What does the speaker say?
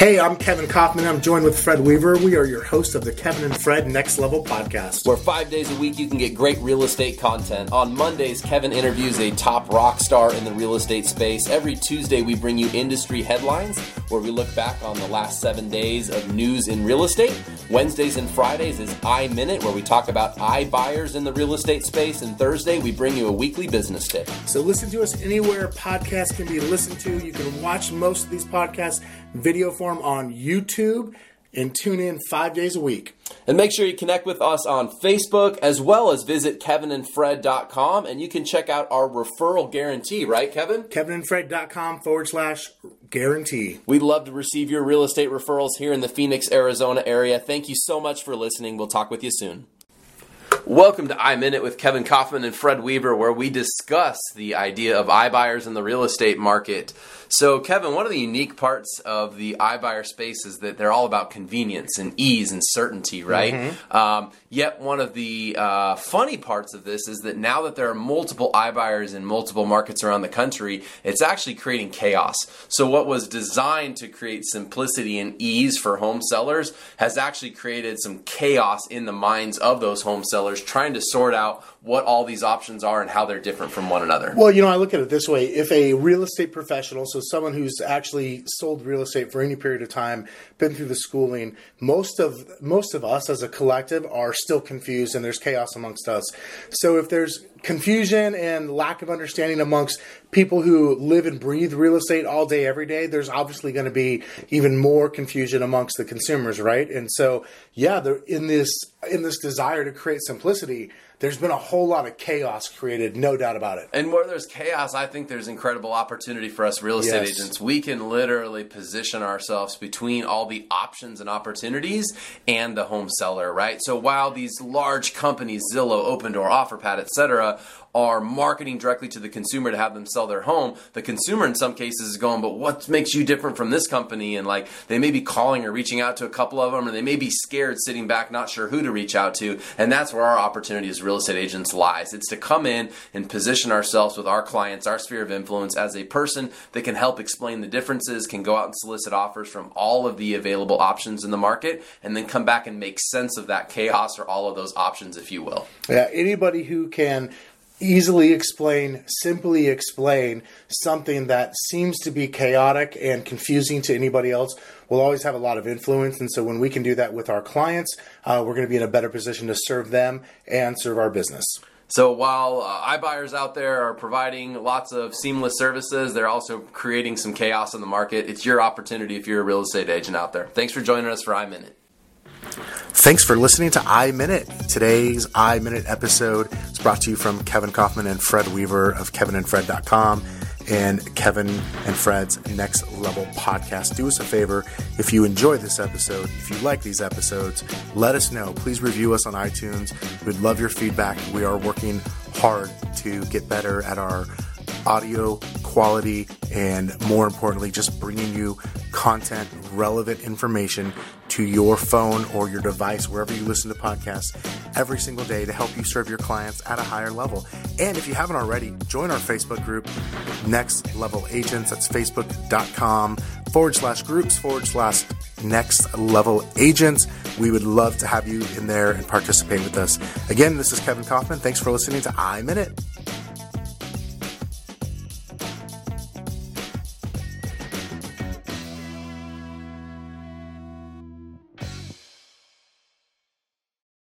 Hey, I'm Kevin Kaufman. I'm joined with Fred Weaver. We are your host of the Kevin and Fred Next Level podcast. Where five days a week you can get great real estate content. On Mondays, Kevin interviews a top rock star in the real estate space. Every Tuesday, we bring you industry headlines where we look back on the last seven days of news in real estate. Wednesdays and Fridays is I Minute, where we talk about iBuyers in the real estate space. And Thursday, we bring you a weekly business tip. So listen to us anywhere podcasts can be listened to. You can watch most of these podcasts video form on YouTube and tune in five days a week. And make sure you connect with us on Facebook as well as visit kevinandfred.com and you can check out our referral guarantee, right, Kevin? kevinandfred.com forward slash guarantee. We'd love to receive your real estate referrals here in the Phoenix, Arizona area. Thank you so much for listening. We'll talk with you soon. Welcome to iMinute with Kevin Kaufman and Fred Weaver, where we discuss the idea of iBuyers in the real estate market. So, Kevin, one of the unique parts of the iBuyer space is that they're all about convenience and ease and certainty, right? Mm-hmm. Um, yet, one of the uh, funny parts of this is that now that there are multiple iBuyers in multiple markets around the country, it's actually creating chaos. So, what was designed to create simplicity and ease for home sellers has actually created some chaos in the minds of those home sellers trying to sort out what all these options are and how they're different from one another. Well, you know, I look at it this way if a real estate professional, so someone who's actually sold real estate for any period of time, been through the schooling, most of most of us as a collective are still confused and there's chaos amongst us. So if there's confusion and lack of understanding amongst people who live and breathe real estate all day every day there's obviously going to be even more confusion amongst the consumers right and so yeah in this in this desire to create simplicity there's been a whole lot of chaos created, no doubt about it. And where there's chaos, I think there's incredible opportunity for us real estate yes. agents. We can literally position ourselves between all the options and opportunities and the home seller, right? So while these large companies, Zillow, Opendoor, OfferPad, etc., are marketing directly to the consumer to have them sell their home, the consumer in some cases is going, but what makes you different from this company? And like they may be calling or reaching out to a couple of them, or they may be scared sitting back, not sure who to reach out to. And that's where our opportunity as real estate agents lies. It's to come in and position ourselves with our clients, our sphere of influence as a person that can help explain the differences, can go out and solicit offers from all of the available options in the market, and then come back and make sense of that chaos or all of those options, if you will. Yeah, anybody who can easily explain, simply explain something that seems to be chaotic and confusing to anybody else will always have a lot of influence. And so when we can do that with our clients, uh, we're going to be in a better position to serve them and serve our business. So while uh, iBuyers out there are providing lots of seamless services, they're also creating some chaos in the market. It's your opportunity if you're a real estate agent out there. Thanks for joining us for iMinute. Thanks for listening to iMinute. Today's iMinute episode is brought to you from Kevin Kaufman and Fred Weaver of kevinandfred.com and Kevin and Fred's Next Level podcast. Do us a favor if you enjoy this episode, if you like these episodes, let us know. Please review us on iTunes. We'd love your feedback. We are working hard to get better at our audio quality and more importantly, just bringing you content, relevant information to your phone or your device, wherever you listen to podcasts, every single day to help you serve your clients at a higher level. And if you haven't already, join our Facebook group, Next Level Agents. That's facebook.com forward slash groups forward slash next level agents. We would love to have you in there and participate with us. Again, this is Kevin Kaufman. Thanks for listening to iMinute.